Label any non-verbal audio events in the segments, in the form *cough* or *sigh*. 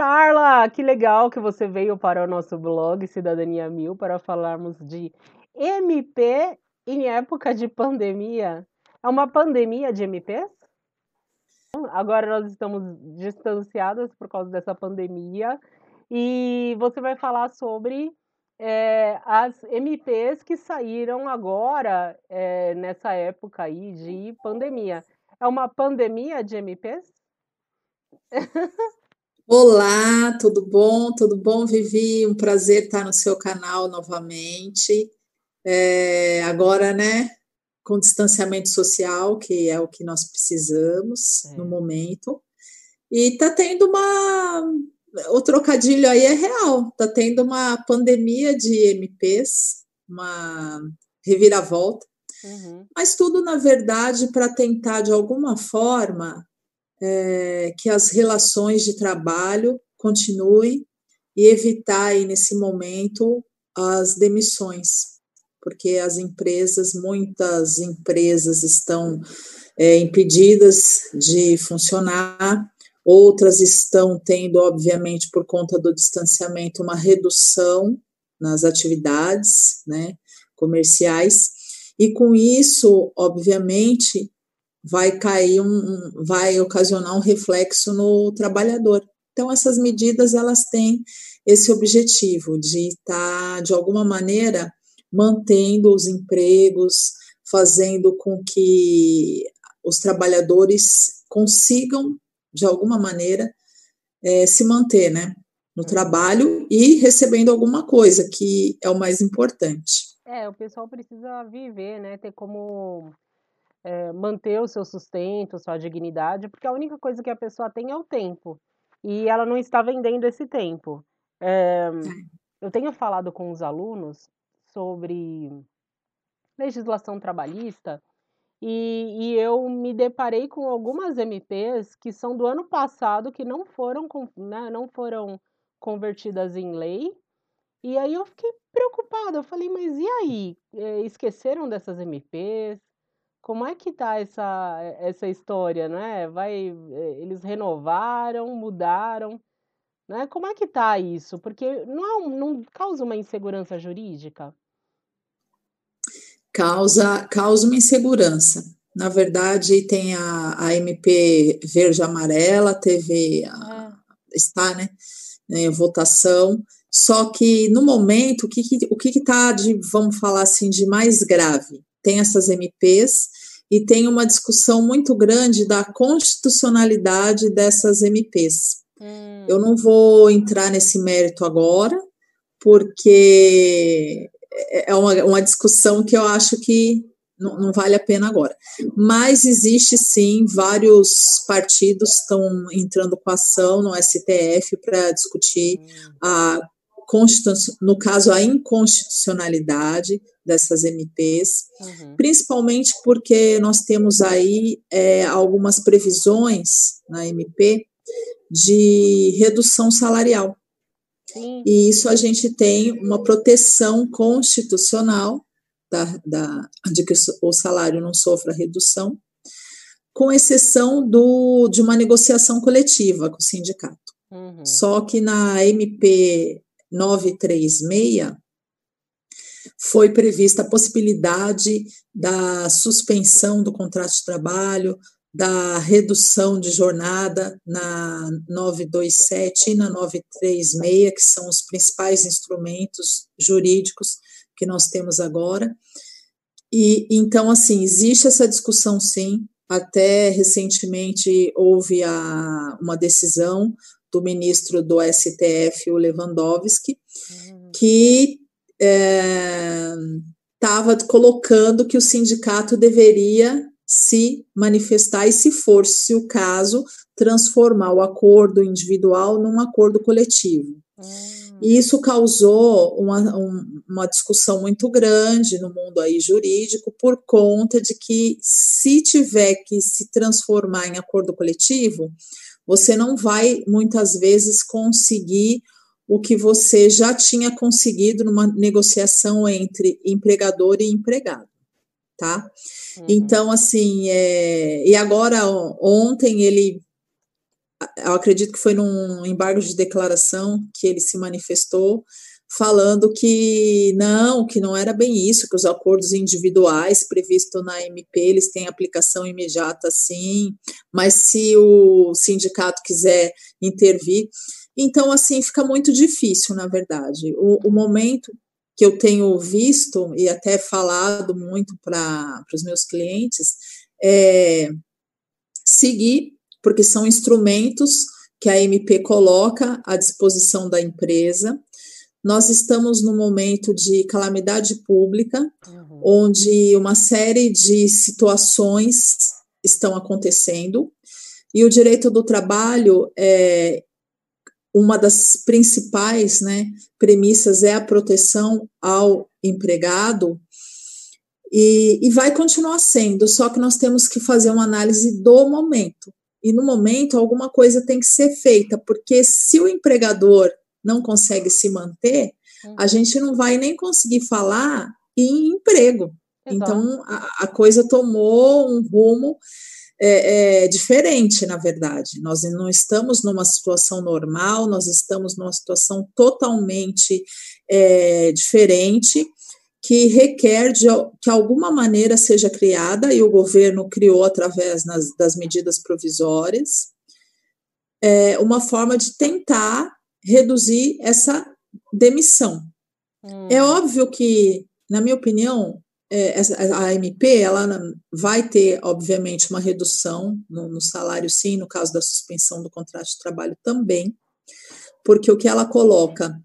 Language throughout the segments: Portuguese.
Carla, que legal que você veio para o nosso blog Cidadania Mil para falarmos de MP em época de pandemia. É uma pandemia de MPs? Agora nós estamos distanciadas por causa dessa pandemia e você vai falar sobre é, as MPs que saíram agora é, nessa época aí de pandemia. É uma pandemia de MPs? *laughs* Olá, tudo bom? Tudo bom, Vivi? Um prazer estar no seu canal novamente. É, agora, né, com distanciamento social, que é o que nós precisamos é. no momento. E tá tendo uma. O trocadilho aí é real, tá tendo uma pandemia de MPs, uma reviravolta, uhum. mas tudo, na verdade, para tentar, de alguma forma, é, que as relações de trabalho continuem e evitar aí, nesse momento as demissões, porque as empresas, muitas empresas estão é, impedidas de funcionar, outras estão tendo, obviamente, por conta do distanciamento, uma redução nas atividades né, comerciais, e com isso, obviamente, vai cair um, vai ocasionar um reflexo no trabalhador. Então essas medidas elas têm esse objetivo de estar tá, de alguma maneira mantendo os empregos, fazendo com que os trabalhadores consigam de alguma maneira é, se manter, né, no trabalho e recebendo alguma coisa que é o mais importante. É, o pessoal precisa viver, né, ter como é, manter o seu sustento, sua dignidade, porque a única coisa que a pessoa tem é o tempo. E ela não está vendendo esse tempo. É, eu tenho falado com os alunos sobre legislação trabalhista e, e, eu me deparei com algumas MPs que são do ano passado que não foram, né, não foram convertidas em lei. E aí eu fiquei preocupada. Eu falei, mas e aí? Esqueceram dessas MPs? Como é que tá essa essa história, né? Vai eh, eles renovaram, mudaram, né? Como é que tá isso? Porque não é não causa uma insegurança jurídica? Causa causa uma insegurança. Na verdade, tem a, a MP verde amarela, teve a, é. está, né, em votação. Só que no momento, o que o que está de, vamos falar assim, de mais grave? Tem essas MPs e tem uma discussão muito grande da constitucionalidade dessas MPs. Hum. Eu não vou entrar nesse mérito agora, porque é uma, uma discussão que eu acho que não, não, vale a pena agora. Mas existe sim, vários partidos estão entrando com ação no STF para discutir hum. a no caso a inconstitucionalidade dessas MPs, uhum. principalmente porque nós temos aí é, algumas previsões na MP de redução salarial. Sim. E isso a gente tem uma proteção constitucional da, da, de que o salário não sofra redução, com exceção do, de uma negociação coletiva com o sindicato. Uhum. Só que na MP 936 foi prevista a possibilidade da suspensão do contrato de trabalho, da redução de jornada na 927 e na 936, que são os principais instrumentos jurídicos que nós temos agora. E então, assim, existe essa discussão, sim. Até recentemente houve a, uma decisão do ministro do STF, o Lewandowski, uhum. que estava é, colocando que o sindicato deveria se manifestar e, se fosse o caso, transformar o acordo individual num acordo coletivo. Uhum. E isso causou uma, um, uma discussão muito grande no mundo aí jurídico por conta de que se tiver que se transformar em acordo coletivo, você não vai muitas vezes conseguir o que você já tinha conseguido numa negociação entre empregador e empregado, tá? Uhum. Então, assim, é, e agora ontem ele eu acredito que foi num embargo de declaração que ele se manifestou falando que não, que não era bem isso, que os acordos individuais previstos na MP, eles têm aplicação imediata sim, mas se o sindicato quiser intervir, então assim fica muito difícil, na verdade. O, o momento que eu tenho visto e até falado muito para os meus clientes é seguir, porque são instrumentos que a MP coloca à disposição da empresa, nós estamos num momento de calamidade pública, uhum. onde uma série de situações estão acontecendo, e o direito do trabalho é uma das principais né, premissas é a proteção ao empregado, e, e vai continuar sendo, só que nós temos que fazer uma análise do momento. E no momento, alguma coisa tem que ser feita, porque se o empregador não consegue se manter, a uhum. gente não vai nem conseguir falar em emprego. Exato. Então, a, a, coisa tomou um rumo é, é, diferente, na verdade. Nós não estamos numa situação normal, nós estamos numa situação totalmente é, diferente, que requer de que alguma maneira seja criada, e o governo criou através nas, das medidas provisórias, é, uma forma de tentar reduzir essa demissão. Hum. É óbvio que, na minha opinião, é, a MP ela vai ter, obviamente, uma redução no, no, salário, sim, no caso da suspensão do contrato de trabalho também, porque o que ela coloca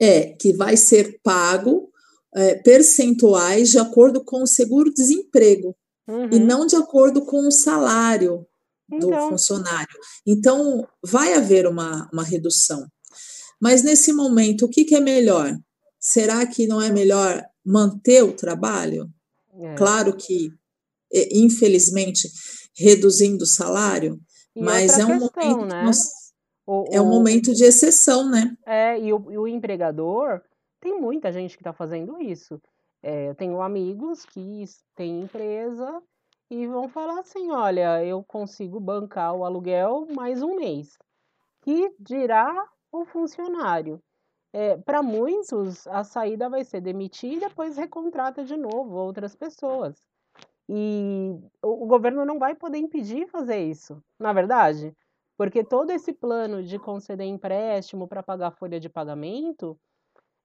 é que vai ser pago é, percentuais de acordo com o seguro-desemprego uhum. e não de acordo com o salário do então. funcionário. Então, vai haver uma, uma redução. Mas nesse momento, o que, que é melhor? Será que não é melhor manter o trabalho? É. Claro que, infelizmente, reduzindo o salário, e mas é um questão, momento. Né? Nós, o, é um o, momento de exceção, né? É, e o, e o empregador, tem muita gente que está fazendo isso. É, eu tenho amigos que têm empresa e vão falar assim: olha, eu consigo bancar o aluguel mais um mês. Que dirá o funcionário. É, Para muitos, a saída vai ser demitir e depois recontrata de novo outras pessoas. E o, o governo não vai poder impedir fazer isso, na verdade, porque todo esse plano de conceder empréstimo para pagar folha de pagamento,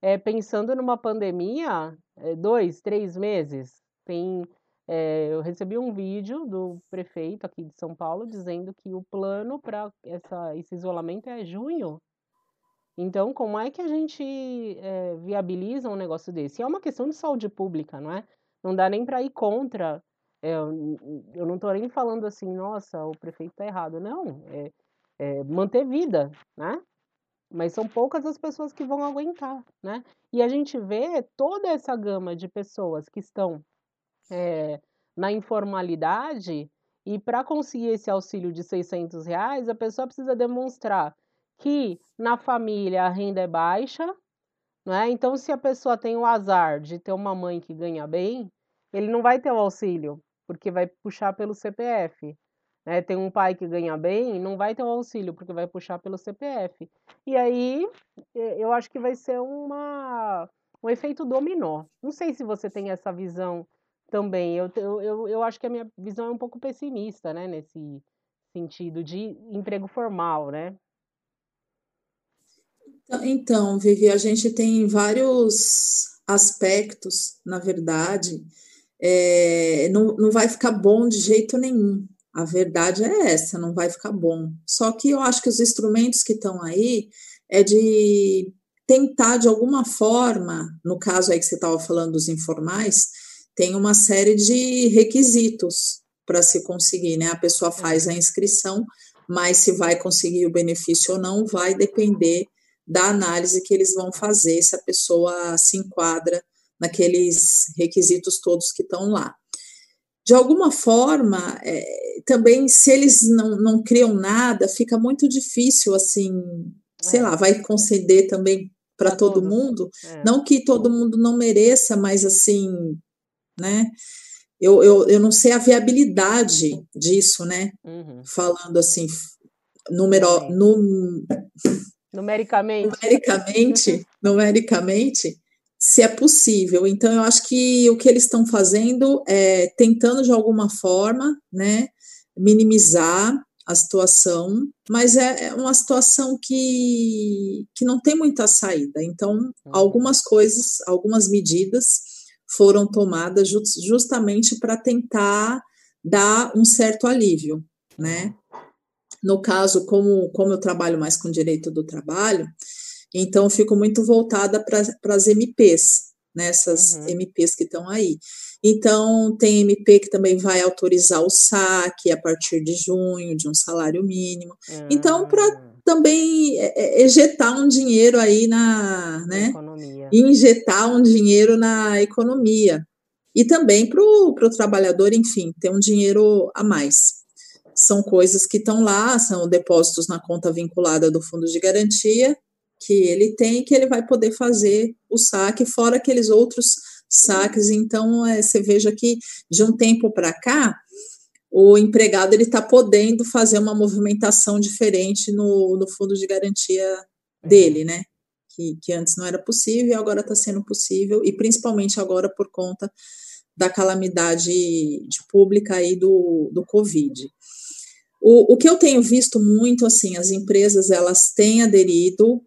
é, pensando numa pandemia, é, dois, três meses, tem é, eu recebi um vídeo do prefeito aqui de São Paulo dizendo que o plano para esse isolamento é junho. Então, como é que a gente é, viabiliza um negócio desse? E é uma questão de saúde pública, não é? Não dá nem para ir contra. É, eu não estou nem falando assim, nossa, o prefeito está errado. Não, é, é, manter vida, né? Mas são poucas as pessoas que vão aguentar, né? E a gente vê toda essa gama de pessoas que estão é, na informalidade e para conseguir esse auxílio de 600 reais, a pessoa precisa demonstrar que na família a renda é baixa, né? Então, se a pessoa tem o azar de ter uma mãe que ganha bem, ele não vai ter o auxílio, porque vai puxar pelo CPF. Né? Tem um pai que ganha bem, não vai ter o auxílio, porque vai puxar pelo CPF. E aí, eu acho que vai ser uma, um efeito dominó. Não sei se você tem essa visão também. Eu, eu, eu acho que a minha visão é um pouco pessimista, né? Nesse sentido de emprego formal, né? Então, Vivi, a gente tem vários aspectos, na verdade, é, não, não vai ficar bom de jeito nenhum. A verdade é essa, não vai ficar bom. Só que eu acho que os instrumentos que estão aí é de tentar, de alguma forma, no caso aí que você estava falando dos informais, tem uma série de requisitos para se conseguir, né? A pessoa faz a inscrição, mas se vai conseguir o benefício ou não vai depender da análise que eles vão fazer, se a pessoa se enquadra naqueles requisitos todos que estão lá. De alguma forma, é, também, se eles não, não criam nada, fica muito difícil, assim, é. sei lá, vai conceder também para todo mundo. É. Não que todo mundo não mereça, mas assim, né? Eu, eu, eu não sei a viabilidade disso, né? Uhum. Falando assim, numero, num, numericamente, numericamente, numericamente, se é possível. Então, eu acho que o que eles estão fazendo é tentando de alguma forma, né, minimizar a situação, mas é, é uma situação que, que não tem muita saída. Então, uhum. algumas coisas, algumas medidas foram tomadas justamente para tentar dar um certo alívio, né? No caso, como, como eu trabalho mais com direito do trabalho, então eu fico muito voltada para as MPs, nessas né? uhum. MPs que estão aí. Então, tem MP que também vai autorizar o saque a partir de junho, de um salário mínimo. Uhum. Então, para hum. também é, é, ejetar um dinheiro aí na, né? Economia. Injetar um dinheiro na economia. E também para o trabalhador, enfim, ter um dinheiro a mais. São coisas que estão lá, são depósitos na conta vinculada do fundo de garantia, que ele tem, que ele vai poder fazer o saque, fora aqueles outros saques. Então, é, você veja que de um tempo para cá, o empregado ele está podendo fazer uma movimentação diferente no, no fundo de garantia dele, né? Que, que antes não era possível e agora está sendo possível, e principalmente agora por conta da calamidade pública aí do, do Covid. O, o que eu tenho visto muito, assim, as empresas, elas têm aderido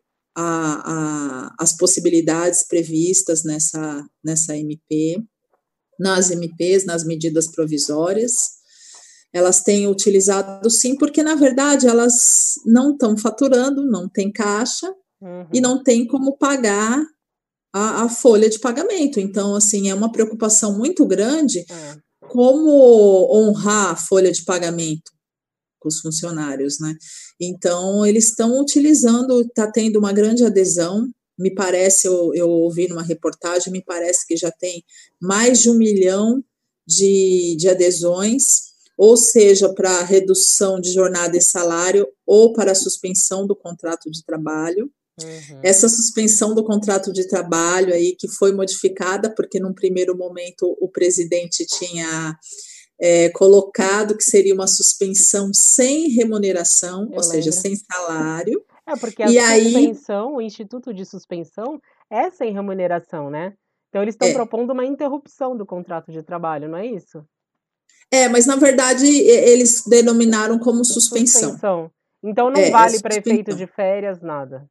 as possibilidades previstas nessa, nessa MP, nas MPs, nas medidas provisórias. Elas têm utilizado sim, porque na verdade elas não estão faturando, não tem caixa uhum. e não tem como pagar a, a, folha de pagamento. Então, assim, é uma preocupação muito grande é. como honrar a folha de pagamento com os funcionários, né? Então, eles estão utilizando, está tendo uma grande adesão. Me parece, eu, eu ouvi numa reportagem, me parece que já tem mais de um milhão de, de adesões, ou seja, para redução de jornada e salário, ou para a suspensão do contrato de trabalho. Uhum. Essa suspensão do contrato de trabalho aí que foi modificada, porque num primeiro momento o presidente tinha é, colocado que seria uma suspensão sem remuneração, Eu ou lembro. seja, sem salário. É, porque a e suspensão, aí, o Instituto de Suspensão é sem remuneração, né? Então eles estão é. propondo uma interrupção do contrato de trabalho, não é isso? É, mas na verdade eles denominaram como suspensão. suspensão. Então não é, vale para efeito de férias, nada.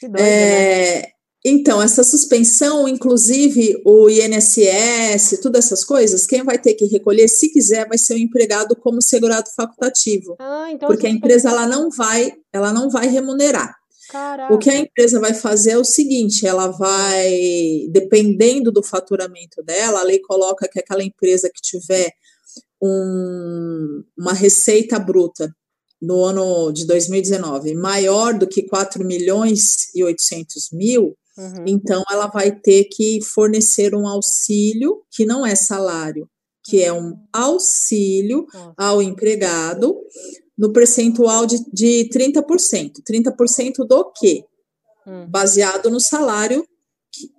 Que doido, é, né? Então, essa suspensão, inclusive o INSS, todas essas coisas, quem vai ter que recolher, se quiser, vai ser o empregado como segurado facultativo. Ah, então porque a empresa ela não vai, ela não vai remunerar. Caraca. O que a empresa vai fazer é o seguinte: ela vai, dependendo do faturamento dela, a lei coloca que aquela empresa que tiver um, uma receita bruta no ano de 2019 maior do que 4 milhões e 800 mil, Uhum. Então, ela vai ter que fornecer um auxílio, que não é salário, que é um uhum. auxílio ao empregado, no percentual de, de 30%. 30% do quê? Hum. Baseado no salário,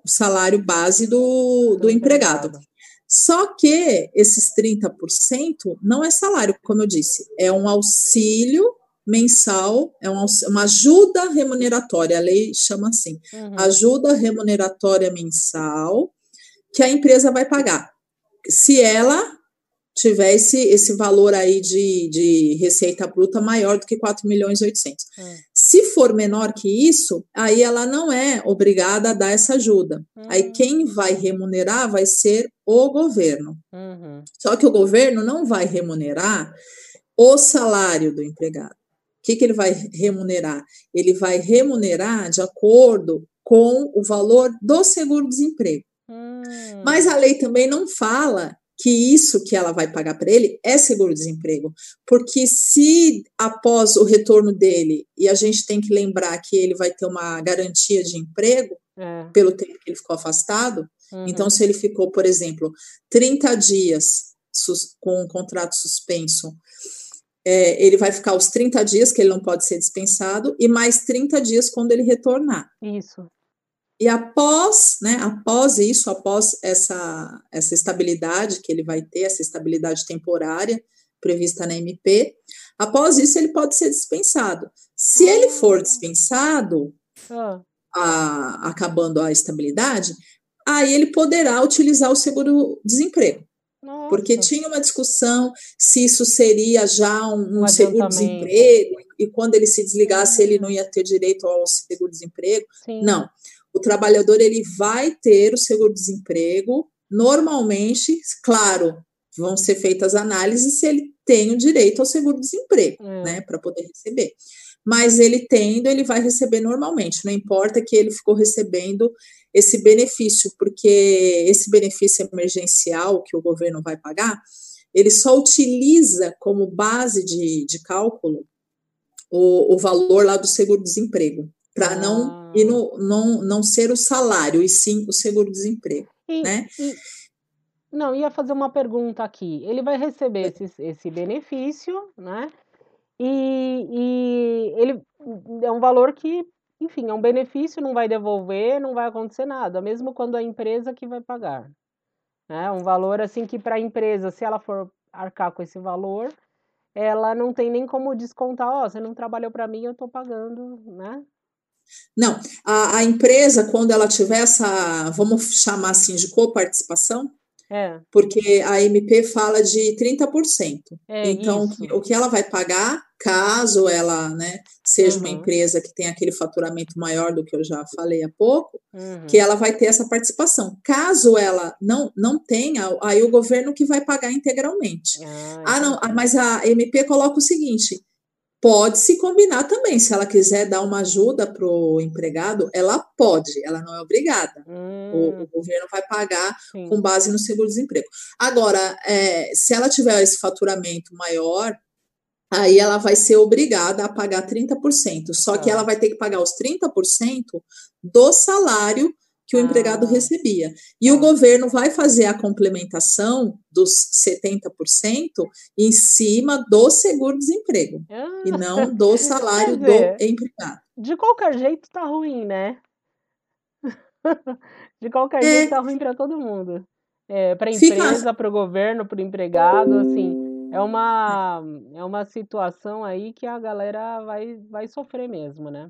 salário base do, do empregado. Só que esses 30% não é salário, como eu disse, é um auxílio mensal, é uma, uma ajuda remuneratória, a lei chama assim, uhum. ajuda remuneratória mensal que a empresa vai pagar. Se ela tiver esse, esse valor aí de, de receita bruta maior do que 4 milhões e 800. Uhum. Se for menor que isso, aí ela não é obrigada a dar essa ajuda. Uhum. Aí quem vai remunerar vai ser o governo. Uhum. Só que o governo não vai remunerar o salário do empregado que, que ele vai remunerar? Ele vai remunerar de acordo com o valor do seguro-desemprego. Hum. Mas a lei também não fala que isso que ela vai pagar para ele é seguro-desemprego, porque se após o retorno dele, e a gente tem que lembrar que ele vai ter uma garantia de emprego é. pelo tempo que ele ficou afastado, uhum. então se ele ficou, por exemplo, 30 dias com um contrato suspenso é, ele vai ficar os 30 dias, que ele não pode ser dispensado, e mais 30 dias quando ele retornar. Isso. E após, né, após isso, após essa, essa estabilidade que ele vai ter, essa estabilidade temporária, prevista na MP. Após isso, ele pode ser dispensado. Se ele for dispensado, Ah, a- acabando a estabilidade, aí ele poderá utilizar o seguro-desemprego. Porque nossa, tinha uma discussão se isso seria já um, um seguro-desemprego, e quando ele se desligasse, ele não ia ter direito ao seguro-desemprego. Não. O trabalhador ele vai ter o seguro-desemprego. Normalmente, claro, vão ser feitas análises se ele tem o direito ao seguro-desemprego, É. né, para poder receber. Mas ele tendo, ele vai receber normalmente. Não importa que ele ficou recebendo esse benefício, porque esse benefício emergencial que o governo vai pagar, ele só utiliza como base de, de cálculo o, o valor lá do seguro-desemprego, para não, Ah. e no, não, não ser o salário, e sim o seguro-desemprego, né? e- não, ia fazer uma pergunta aqui. Ele vai receber esse, esse benefício, né? E, e ele é um valor que, enfim, é um benefício, não vai devolver, não vai acontecer nada, mesmo quando é a empresa que vai pagar. É um valor assim que para a empresa, se ela for arcar com esse valor, ela não tem nem como descontar, ó, você não trabalhou para mim, eu estou pagando, né? Não, a, a empresa, quando ela tiver essa, vamos chamar assim, de coparticipação, É, porque a MP fala de 30%. é Então, isso. o que ela vai pagar, caso ela né, seja uma Uhum. empresa que tem aquele faturamento maior do que eu já falei há pouco, Uhum. que ela vai ter essa participação. Caso ela não, não tenha, aí o governo que vai pagar integralmente. Ah, Ah, não, ah, mas a MP coloca o seguinte: pode se combinar também. Se ela quiser dar uma ajuda para o empregado, ela pode, ela não é obrigada. O, Hum, o governo vai pagar sim. com base no seguro-desemprego. Agora, é, se ela tiver esse faturamento maior, aí ela vai ser obrigada a pagar 30%. Só que Tá. ela vai ter que pagar os 30% do salário que o empregado Ah. recebia. E o Tá. governo vai fazer a complementação dos 70% em cima do seguro-desemprego e Ah, não do *laughs* salário do dizer, empregado. de qualquer jeito tá ruim, né? *laughs* De qualquer É, jeito tá ruim para todo mundo. É, para a empresa, para o governo, para o empregado, assim, é uma é uma situação aí que a galera vai vai sofrer mesmo, né?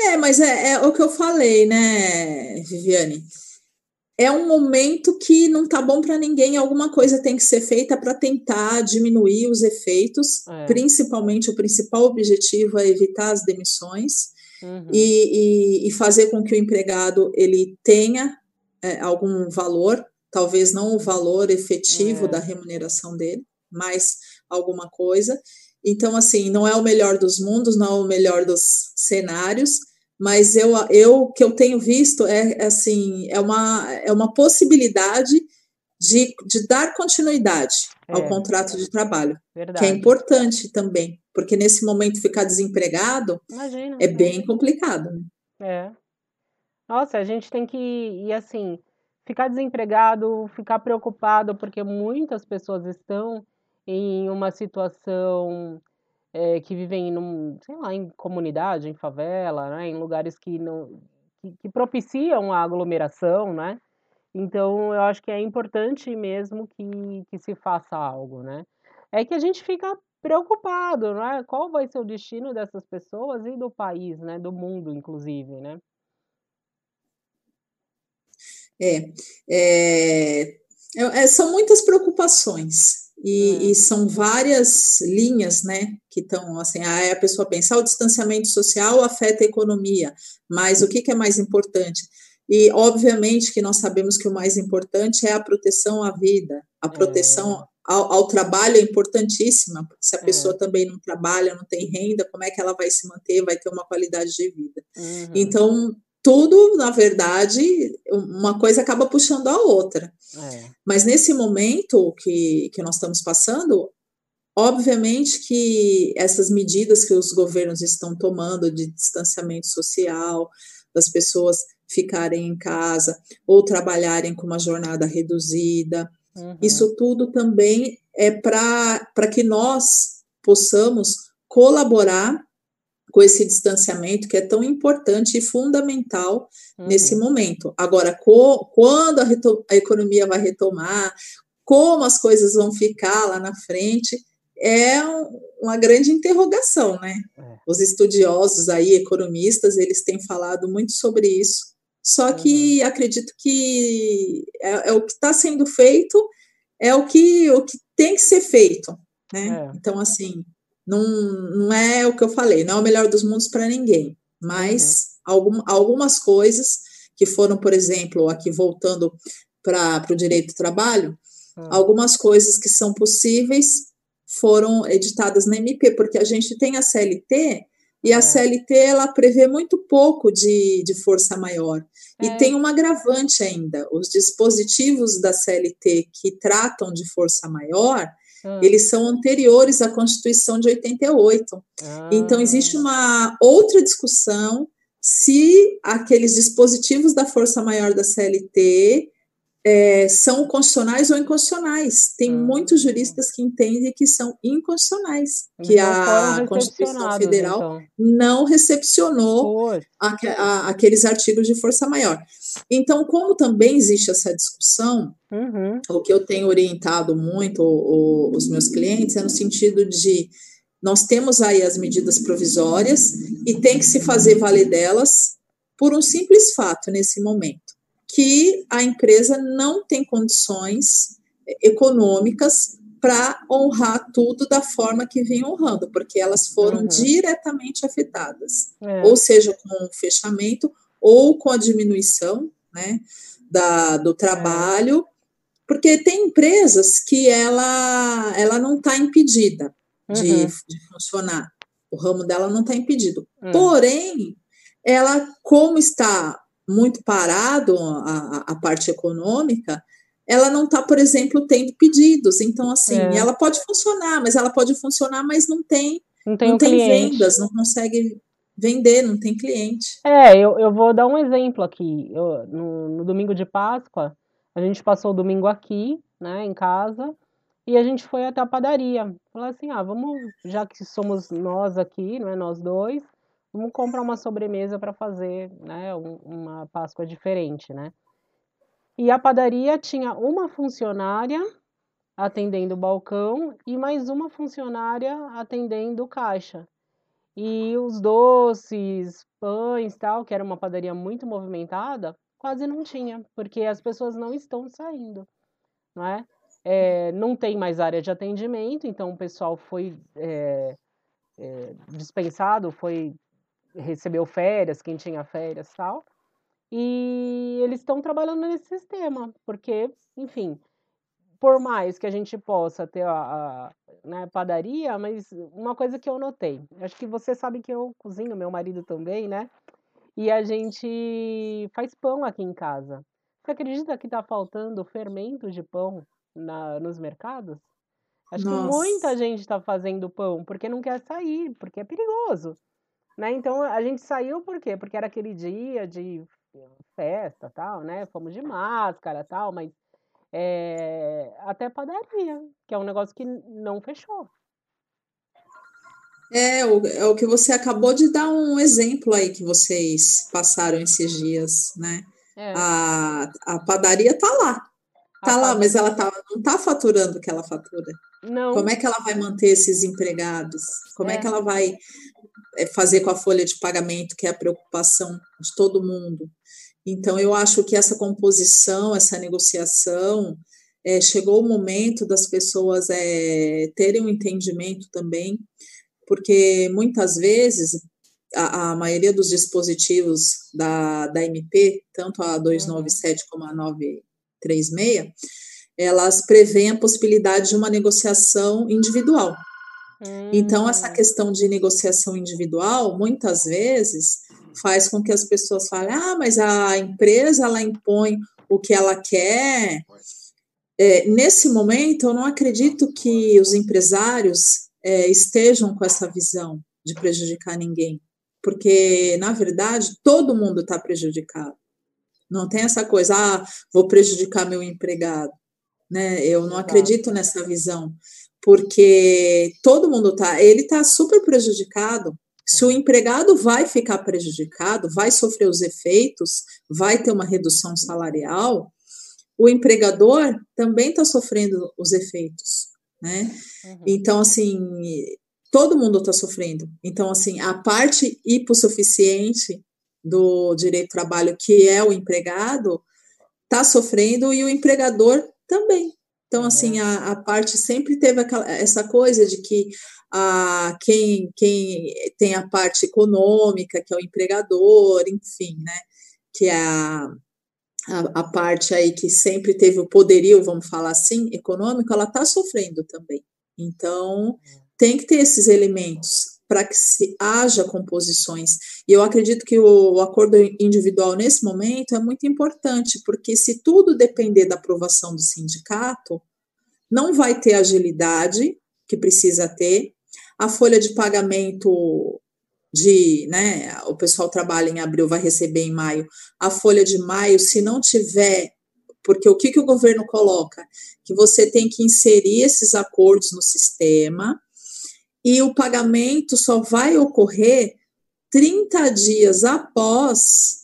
É, mas é, é o que eu falei, né, Viviane? É um momento que não tá bom para ninguém, alguma coisa tem que ser feita para tentar diminuir os efeitos, É. principalmente o principal objetivo é evitar as demissões Uhum. e, e, e fazer com que o empregado ele tenha é, algum valor, talvez não o valor efetivo da É. remuneração dele, mas alguma coisa. Então, assim, não é o melhor dos mundos, não é o melhor dos cenários, mas eu, eu que eu tenho visto é assim, é uma, é uma possibilidade de, de dar continuidade ao É, contrato de trabalho, que é verdade. importante também, porque nesse momento ficar desempregado Imagina, é é. bem complicado. né? É. Nossa, a gente tem que e assim, ficar desempregado, ficar preocupado, porque muitas pessoas estão em uma situação eh, que vivem num, sei lá, em comunidade, em favela, né, em lugares que não que, que propiciam a aglomeração, né? Então, eu acho que é importante mesmo que, que se faça algo, né? É que a gente fica preocupado, né? Qual vai ser o destino dessas pessoas e do país, né? Do mundo, inclusive, né? É, é, é, são muitas preocupações e, É. e são várias linhas, né, que estão assim, aí a pessoa pensa, ah, o distanciamento social afeta a economia, mas o que, que é mais importante? E obviamente que nós sabemos que o mais importante é a proteção à vida, a É, proteção ao, ao trabalho é importantíssima, porque se a é. pessoa também não trabalha, não tem renda, como é que ela vai se manter, vai ter uma qualidade de vida? Uhum. Então, tudo, na verdade, uma coisa acaba puxando a outra. É. Mas nesse momento que, que nós estamos passando, obviamente que essas medidas que os governos estão tomando de distanciamento social, das pessoas ficarem em casa ou trabalharem com uma jornada reduzida, Uhum. isso tudo também é para que nós possamos colaborar com esse distanciamento que é tão importante e fundamental nesse Uhum. momento. Agora, co, quando a, a, economia vai retomar, como as coisas vão ficar lá na frente é uma grande interrogação, né? É. Os estudiosos aí, economistas, eles têm falado muito sobre isso. Só que uhum. acredito que é, é o que está sendo feito, é o que, o que tem que ser feito, né? É. Então, assim, não, não é o que eu falei, não é o melhor dos mundos para ninguém, mas uhum. algum, algumas coisas que foram, por exemplo, aqui voltando para o direito do trabalho, uhum. algumas coisas que são possíveis foram editadas na MP, porque a gente tem a CLT e a é. CLT ela prevê muito pouco de, de força maior. É. E tem um agravante ainda: os dispositivos da CLT que tratam de força maior, hum. eles são anteriores à Constituição de 88. Ah. Então, existe uma outra discussão se aqueles dispositivos da força maior da CLT é, são constitucionais ou inconstitucionais. Tem hum. muitos juristas que entendem que são inconstitucionais, que a Constituição Federal então. não recepcionou a, a, aqueles artigos de força maior. Então, como também existe essa discussão, uhum. o que eu tenho orientado muito o, o, os meus clientes é no sentido de nós temos aí as medidas provisórias e tem que se fazer valer delas por um simples fato nesse momento que a empresa não tem condições econômicas para honrar tudo da forma que vem honrando, porque elas foram uhum. diretamente afetadas, é. ou seja, com o fechamento ou com a diminuição né, da, do trabalho, é. porque tem empresas que ela, ela não está impedida uhum. de, de, funcionar, o ramo dela não está impedido, uhum. porém, ela, como está muito parado a, a parte econômica, ela não está, por exemplo, tendo pedidos. Então, assim, é. ela pode funcionar, mas ela pode funcionar, mas não tem, não tem, não um tem vendas, não consegue vender, não tem cliente. É, eu, eu vou dar um exemplo aqui. Eu, no, no domingo de Páscoa, a gente passou o domingo aqui, né, em casa, e a gente foi até a padaria. Falou assim, ah, vamos, já que somos nós aqui, não é nós dois, vamos comprar uma sobremesa para fazer, né, um, uma Páscoa diferente, né? E a padaria tinha uma funcionária atendendo o balcão e mais uma funcionária atendendo o caixa. E os doces, pães, tal, que era uma padaria muito movimentada, quase não tinha, porque as pessoas não estão saindo, não é? é não tem mais área de atendimento, então o pessoal foi é, é, dispensado, foi recebeu férias, quem tinha férias e tal. E eles estão trabalhando nesse sistema, porque, enfim, por mais que a gente possa ter a, a né, padaria, mas uma coisa que eu notei, acho que você sabe que eu cozinho, meu marido também, né? E a gente faz pão aqui em casa. Você acredita que está faltando fermento de pão na, nos mercados? Acho Nossa. que muita gente está fazendo pão porque não quer sair, porque é perigoso. Né? Então a gente saiu por quê? Porque era aquele dia de festa, tal, né? Fomos de máscara, tal, mas é, até padaria, que é um negócio que não fechou. É o, é o que você acabou de dar um exemplo aí que vocês passaram esses dias, né? É. A, a padaria tá lá. Tá a lá, mas ela tá, não tá faturando o que ela fatura. Não. Como é que ela vai manter esses empregados? Como é, é que ela vai é, fazer com a folha de pagamento, que é a preocupação de todo mundo. Então, eu acho que essa composição, essa negociação, é, chegou o momento das pessoas é, terem um entendimento também, porque muitas vezes a, a, maioria dos dispositivos da, da MP, tanto a 297 como a 936, elas prevêem a possibilidade de uma negociação individual. Então, essa hum. questão de negociação individual, muitas vezes, faz com que as pessoas falem: ah, mas a empresa ela impõe o que ela quer. É, nesse momento, eu não acredito que os empresários é, estejam com essa visão de prejudicar ninguém, porque, na verdade, todo mundo está prejudicado. Não tem essa coisa, ah, vou prejudicar meu empregado. Né? Eu não acredito nessa visão porque todo mundo tá, ele tá super prejudicado. Se o empregado vai ficar prejudicado, vai sofrer os efeitos, vai ter uma redução salarial, o empregador também está sofrendo os efeitos, né? Uhum. Então, assim, todo mundo está sofrendo. Então, assim, a parte hipossuficiente do direito do trabalho, que é o empregado, está sofrendo e o empregador também. Então, assim, a, a parte sempre teve aquela, essa coisa de que a, quem, quem tem a parte econômica, que é o empregador, enfim, né? Que é a, a, a parte aí que sempre teve o poderio, vamos falar assim, econômico, ela está sofrendo também. Então, tem que ter esses elementos para que se haja composições. E eu acredito que o, o, acordo individual nesse momento é muito importante, porque se tudo depender da aprovação do sindicato, não vai ter agilidade que precisa ter. A folha de pagamento de, né, o pessoal trabalha em abril, vai receber em maio. A folha de maio, se não tiver porque o que, que o governo coloca? Que você tem que inserir esses acordos no sistema, e o pagamento só vai ocorrer 30 dias após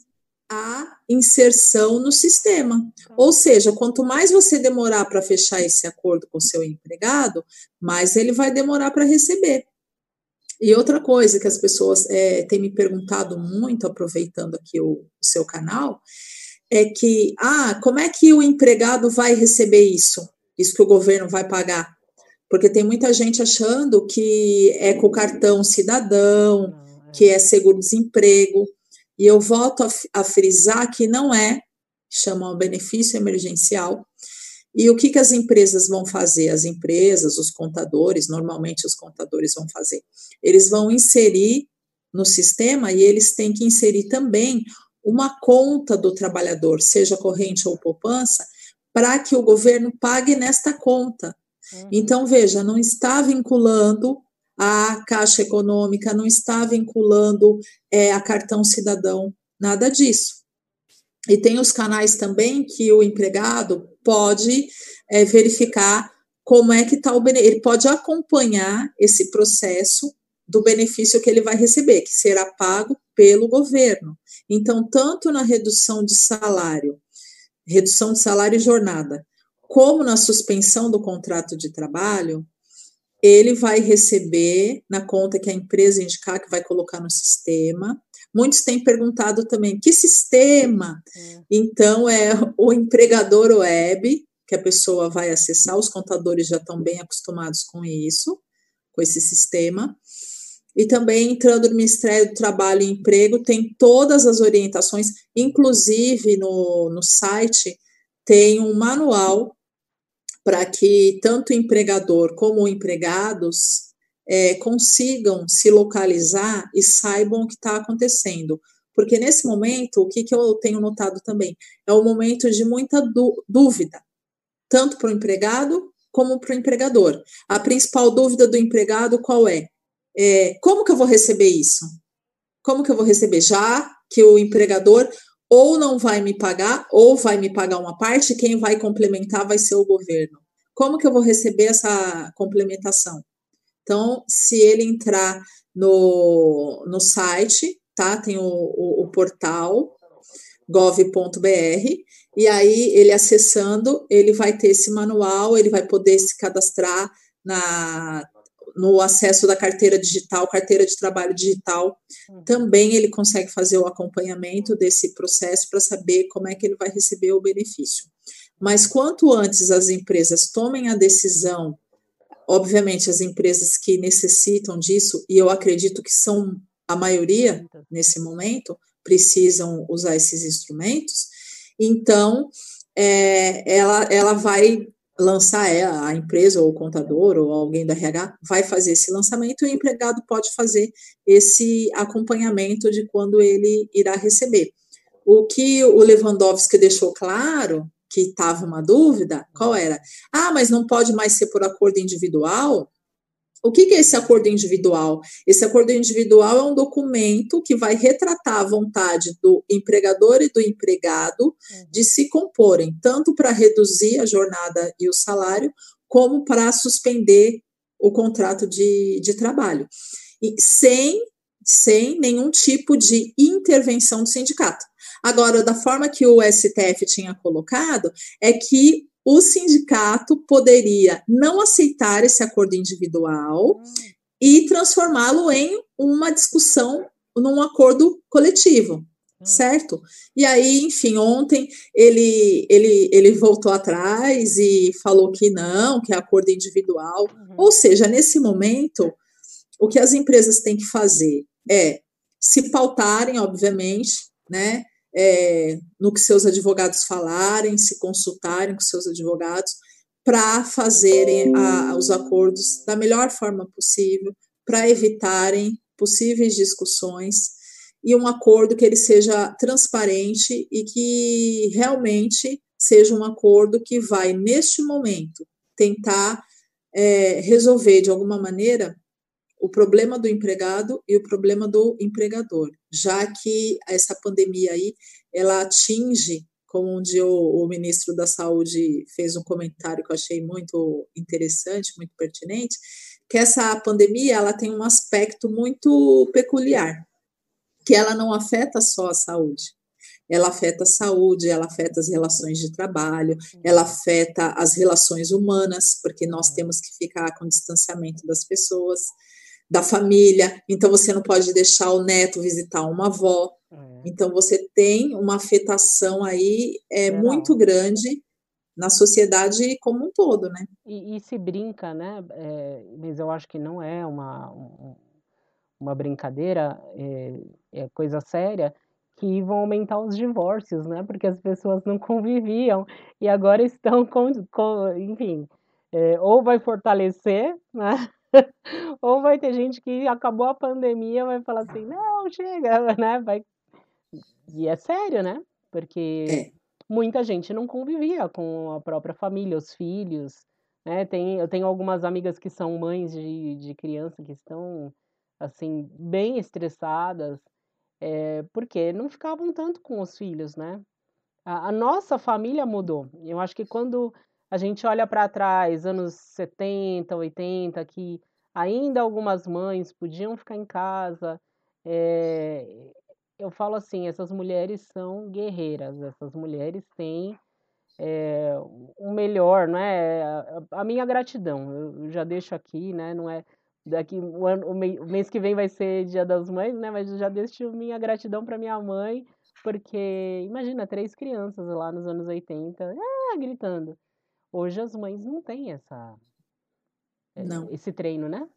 a inserção no sistema. Ou seja, quanto mais você demorar para fechar esse acordo com seu empregado, mais ele vai demorar para receber. E outra coisa que as pessoas é, têm me perguntado muito, aproveitando aqui o, o seu canal, é que, ah, como é que o empregado vai receber isso? Isso que o governo vai pagar? Porque tem muita gente achando que é com o cartão cidadão, é. que é seguro-desemprego, e eu volto a, a, frisar que não é, chamam benefício emergencial. E o que, que as empresas vão fazer? As empresas, os contadores, normalmente os contadores vão fazer. Eles vão inserir no sistema e eles têm que inserir também uma conta do trabalhador, seja corrente ou poupança, para que o governo pague nesta conta. Uhum. Então, veja, não está vinculando a Caixa Econômica, não está vinculando é, a cartão cidadão, nada disso. E tem os canais também que o empregado pode é, verificar como é que está o benefício, ele pode acompanhar esse processo do benefício que ele vai receber, que será pago pelo governo. Então, tanto na redução de salário, redução de salário e jornada, como na suspensão do contrato de trabalho, ele vai receber na conta que a empresa indicar que vai colocar no sistema. Muitos têm perguntado também que sistema. É. Então é o empregador web que a pessoa vai acessar. Os contadores já estão bem acostumados com isso, com esse sistema. E também entrando no Ministério do Trabalho e Emprego tem todas as orientações, inclusive no, no site tem um manual para que tanto empregador como empregados é, consigam se localizar e saibam o que está acontecendo. Porque nesse momento, o que, que eu tenho notado também? É um momento de muita dúvida, tanto para o empregado como para o empregador. A principal dúvida do empregado qual é? é? Como que eu vou receber isso? Como que eu vou receber? Já que o empregador ou não vai me pagar, ou vai me pagar uma parte, quem vai complementar vai ser o governo. Como que eu vou receber essa complementação? Então, se ele entrar no, no site, tá? Tem o, o, o portal gov.br, e aí ele acessando, ele vai ter esse manual, ele vai poder se cadastrar na no acesso da carteira digital, carteira de trabalho digital, uhum. também ele consegue fazer o acompanhamento desse processo para saber como é que ele vai receber o benefício. Mas quanto antes as empresas tomem a decisão, obviamente as empresas que necessitam disso, e eu acredito que são a maioria nesse momento, precisam usar esses instrumentos, então é, ela, ela vai lançar é, a empresa ou o contador ou alguém da RH vai fazer esse lançamento e o empregado pode fazer esse acompanhamento de quando ele irá receber. O que o Lewandowski deixou claro, que estava uma dúvida, qual era? Ah, mas não pode mais ser por acordo individual? O que, é esse acordo individual? Esse acordo individual é um documento que vai retratar a vontade do empregador e do empregado uhum. de se comporem, tanto para reduzir a jornada e o salário, como para suspender o contrato de, de trabalho. E sem, sem nenhum tipo de intervenção do sindicato. Agora, da forma que o STF tinha colocado, é que o sindicato poderia não aceitar esse acordo individual e transformá-lo em uma discussão num acordo coletivo, certo? E aí, enfim, ontem ele, ele, ele voltou atrás e falou que não, que é acordo individual. Uhum. Ou seja, nesse momento, o que as empresas têm que fazer é se pautarem, obviamente, né, é, no que seus advogados falarem, se consultarem com seus advogados, para fazerem a, os acordos da melhor forma possível, para evitarem possíveis discussões e um acordo que ele seja transparente e que realmente seja um acordo que vai, neste momento, tentar é, resolver de alguma maneira o problema do empregado e o problema do empregador, já que essa pandemia aí, ela atinge, como um dia o, o, ministro da Saúde fez um comentário que eu achei muito interessante, muito pertinente, que essa pandemia, ela tem um aspecto muito peculiar, que ela não afeta só a saúde, ela afeta a saúde, ela afeta as relações de trabalho, ela afeta as relações humanas, porque nós temos que ficar com distanciamento das pessoas, da família, então você não pode deixar o neto visitar uma avó. É. Então você tem uma afetação aí é, muito grande na sociedade como um todo, né? E, e se brinca, né? É, mas eu acho que não é uma, uma brincadeira, é, é coisa séria, que vão aumentar os divórcios, né? Porque as pessoas não *laughs* conviviam e agora estão com, com enfim, é, ou vai fortalecer, né? *laughs* Ou vai ter gente que acabou a pandemia, vai falar assim, não, chega, *laughs* né? Vai... E é sério, né? Porque é. muita gente não convivia com a própria família, os filhos, né? Tem, eu tenho algumas amigas que são mães de, de criança que estão, assim, bem estressadas, é, porque não ficavam tanto com os filhos, né? A, a nossa família mudou. Eu acho que quando a gente olha para trás, anos 70, 80, que ainda algumas mães podiam ficar em casa. É, eu falo assim, essas mulheres são guerreiras, essas mulheres têm é, o melhor, né? A, a minha gratidão, eu já deixo aqui, né? Não é daqui o, ano, o, mês que vem vai ser Dia das Mães, né? Mas já deixo minha gratidão para minha mãe, porque imagina três crianças lá nos anos 80, ah, gritando. Hoje as mães não têm essa eh, não. esse treino, né?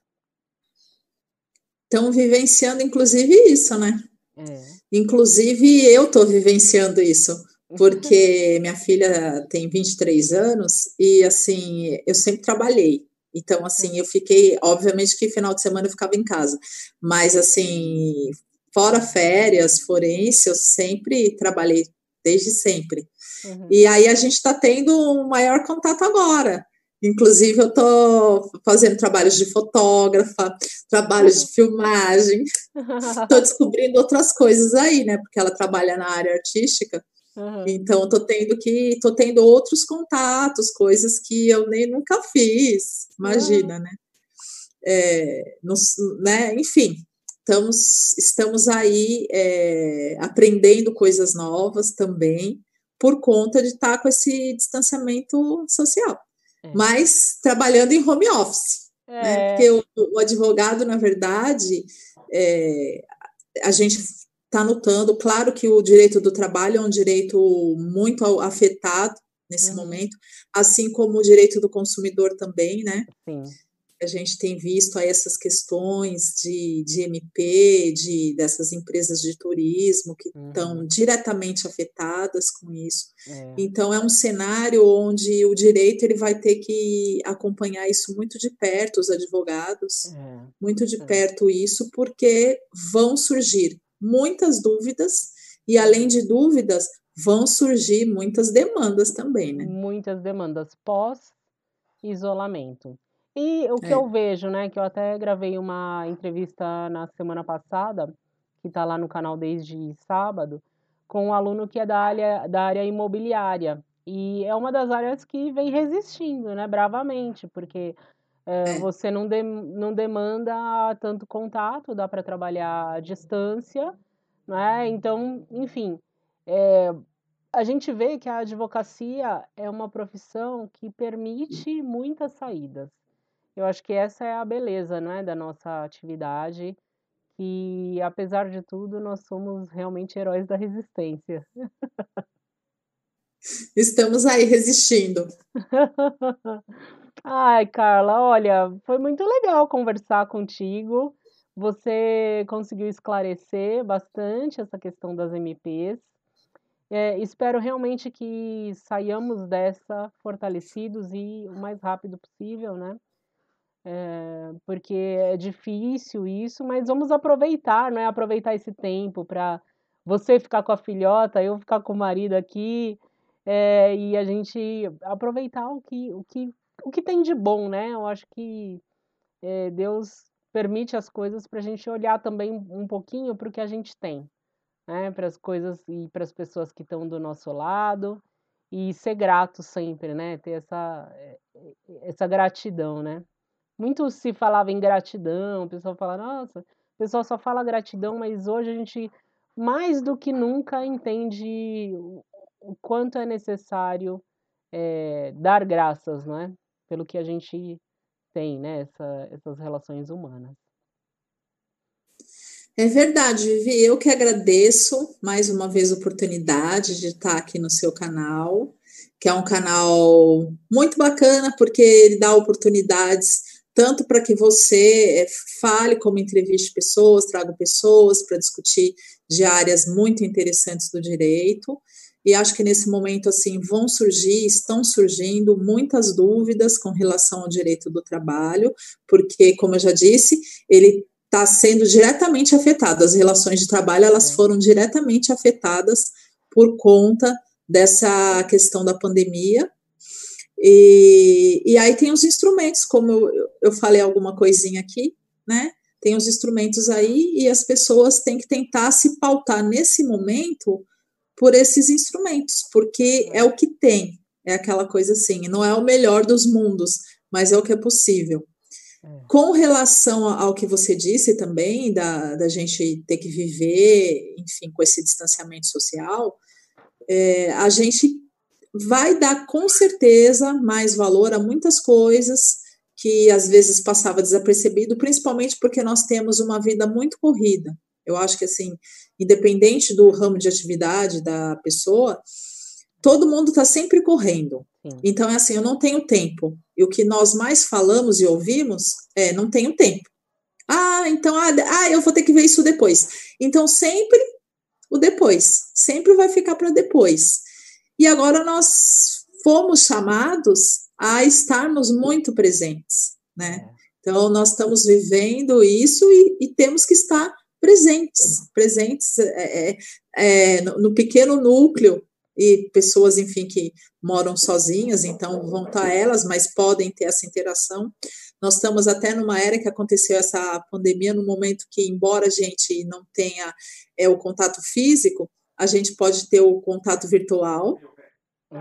Estão vivenciando, inclusive, isso, né? É. Inclusive, eu estou vivenciando isso, porque *laughs* minha filha tem 23 anos e, assim, eu sempre trabalhei. Então, assim, eu fiquei, obviamente que final de semana eu ficava em casa, mas, assim, fora férias, forense, eu sempre trabalhei, desde sempre. Uhum. E aí a gente está tendo um maior contato agora. Inclusive, eu estou fazendo trabalhos de fotógrafa, trabalhos de filmagem, *laughs* estou descobrindo outras coisas aí, né? Porque ela trabalha na área artística. Uhum. Então, estou tendo que, tô tendo outros contatos, coisas que eu nem nunca fiz, imagina, uhum. né? É, nos, né? Enfim, estamos, estamos aí é, aprendendo coisas novas também por conta de estar tá com esse distanciamento social, é. mas trabalhando em home office. Né? É. Né? Porque o, o, advogado, na verdade, é, a gente está notando, claro que o direito do trabalho é um direito muito afetado nesse uhum. momento, assim como o direito do consumidor também, né? Sim a gente tem visto aí essas questões de, de MP, de, dessas empresas de turismo que uhum. estão diretamente afetadas com isso. É. Então, é um cenário onde o direito ele vai ter que acompanhar isso muito de perto, os advogados, é. muito de é. perto isso, porque vão surgir muitas dúvidas, e além de dúvidas, vão surgir muitas demandas também, né? Muitas demandas pós-isolamento. E o que É. eu vejo, né, que eu até gravei uma entrevista na semana passada, que está lá no canal desde sábado, com um aluno que é da área, da área imobiliária. E é uma das áreas que vem resistindo, né, bravamente, porque É, é. Você não, de, não demanda tanto contato, dá para trabalhar à distância, né? Então, enfim, é, a gente vê que a advocacia é uma profissão que permite muitas saídas. Eu acho que essa é a beleza, não é, da nossa atividade, que apesar de tudo nós somos realmente heróis da resistência. *laughs* Estamos aí resistindo. *laughs* Ai, Carla, olha, foi muito legal conversar contigo. Você conseguiu esclarecer bastante essa questão das MPs. É, espero realmente que saiamos dessa fortalecidos e o mais rápido possível, né? É, porque é difícil isso, mas vamos aproveitar, né? Aproveitar esse tempo para você ficar com a filhota, eu ficar com o marido aqui, é, e a gente aproveitar o que, o que, o que tem de bom, né? Eu acho que é, Deus permite as coisas para a gente olhar também um pouquinho para o que a gente tem, né, para as coisas e para as pessoas que estão do nosso lado e ser grato sempre, né, ter essa essa gratidão, né. Muito se falava em gratidão, o pessoal fala: "Nossa, o pessoal só fala gratidão", mas hoje a gente mais do que nunca entende o quanto é necessário, é, dar graças, não é, pelo que a gente tem, né, essa essas relações humanas. É verdade, Vivi. Eu que agradeço mais uma vez a oportunidade de estar aqui no seu canal, que é um canal muito bacana, porque ele dá oportunidades tanto para que você eh, fale como entreviste pessoas, traga pessoas para discutir de áreas muito interessantes do direito. E acho que nesse momento assim vão surgir, estão surgindo muitas dúvidas com relação ao direito do trabalho, porque como eu já disse, ele está sendo diretamente afetado. As relações de trabalho elas é. foram diretamente afetadas por conta dessa questão da pandemia. E, e aí tem os instrumentos, como eu, eu falei alguma coisinha aqui, né? Tem os instrumentos aí e as pessoas têm que tentar se pautar nesse momento por esses instrumentos, porque é o que tem, é aquela coisa assim, não é o melhor dos mundos, mas é o que é possível. É. Com relação ao que você disse também, da, da gente ter que viver, enfim, com esse distanciamento social, é, a gente vai dar com certeza mais valor a muitas coisas que às vezes passava desapercebido, principalmente porque nós temos uma vida muito corrida. Eu acho que assim, independente do ramo de atividade da pessoa, todo mundo está sempre correndo. Sim. Então, é assim, eu não tenho tempo. E o que nós mais falamos e ouvimos é, não tenho tempo. Ah, então, ah, ah eu vou ter que ver isso depois. Então, sempre o depois. Sempre vai ficar para depois. E agora nós fomos chamados a estarmos muito presentes, né? É. Então, nós estamos vivendo isso e, e temos que estar presentes, presentes é, é, é no, no, pequeno núcleo e pessoas, enfim, que moram sozinhas, então vão estar elas, mas podem ter essa interação. Nós estamos até numa era que aconteceu essa pandemia, no momento que, embora a gente não tenha é, o contato físico, a gente pode ter o contato virtual,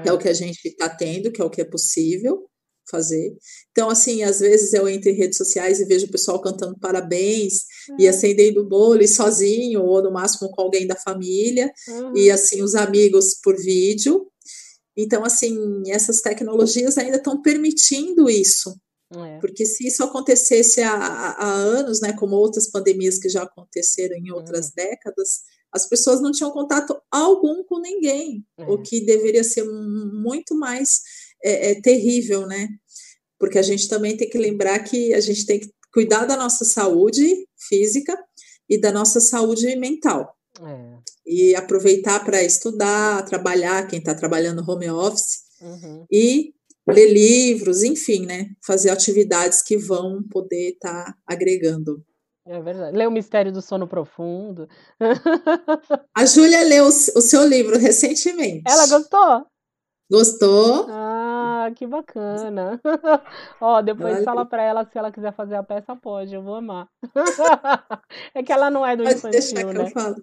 é o que a gente está tendo, que é o que é possível fazer. Então, assim, às vezes eu entro em redes sociais e vejo o pessoal cantando parabéns uhum. e acendendo bolo e sozinho, ou no máximo com alguém da família, uhum. e assim, os amigos por vídeo. Então, assim, essas tecnologias ainda estão permitindo isso. É. Porque se isso acontecesse há, há, anos, né, como outras pandemias que já aconteceram em outras uhum. décadas, as pessoas não tinham contato algum com ninguém, o é. que deveria ser muito mais é, é terrível, né? Porque a gente também tem que lembrar que a gente tem que cuidar da nossa saúde física e da nossa saúde mental. É. E aproveitar para estudar, trabalhar, quem está trabalhando home office, uhum. e ler livros, enfim, né? Fazer atividades que vão poder estar tá agregando. É verdade. Ler o Mistério do Sono Profundo. *laughs* A Júlia leu o seu livro recentemente. Ela gostou? Gostou? Ah, que bacana. *laughs* Ó, depois Olha. fala para ela se ela quiser fazer a peça, pode, eu vou amar. *laughs* é que ela não é do pode infantil, né? eu falo.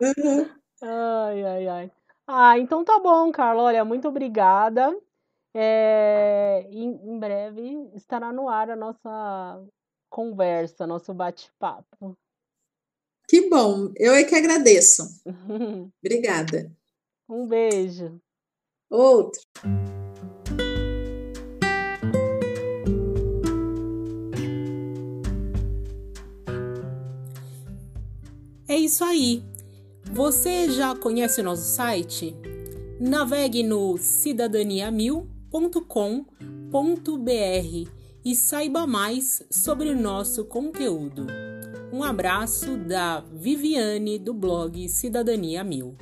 Uhum. Ai, ai, ai. Ah, então tá bom, Carla. Olha, muito obrigada. É, em, em breve estará no ar a nossa conversa, nosso bate-papo. Que bom, eu é que agradeço. *laughs* Obrigada. Um beijo. Outro. É isso aí. Você já conhece o nosso site? Navegue no cidadaniamil.com.br e saiba mais sobre o nosso conteúdo. Um abraço da Viviane do blog Cidadania Mil.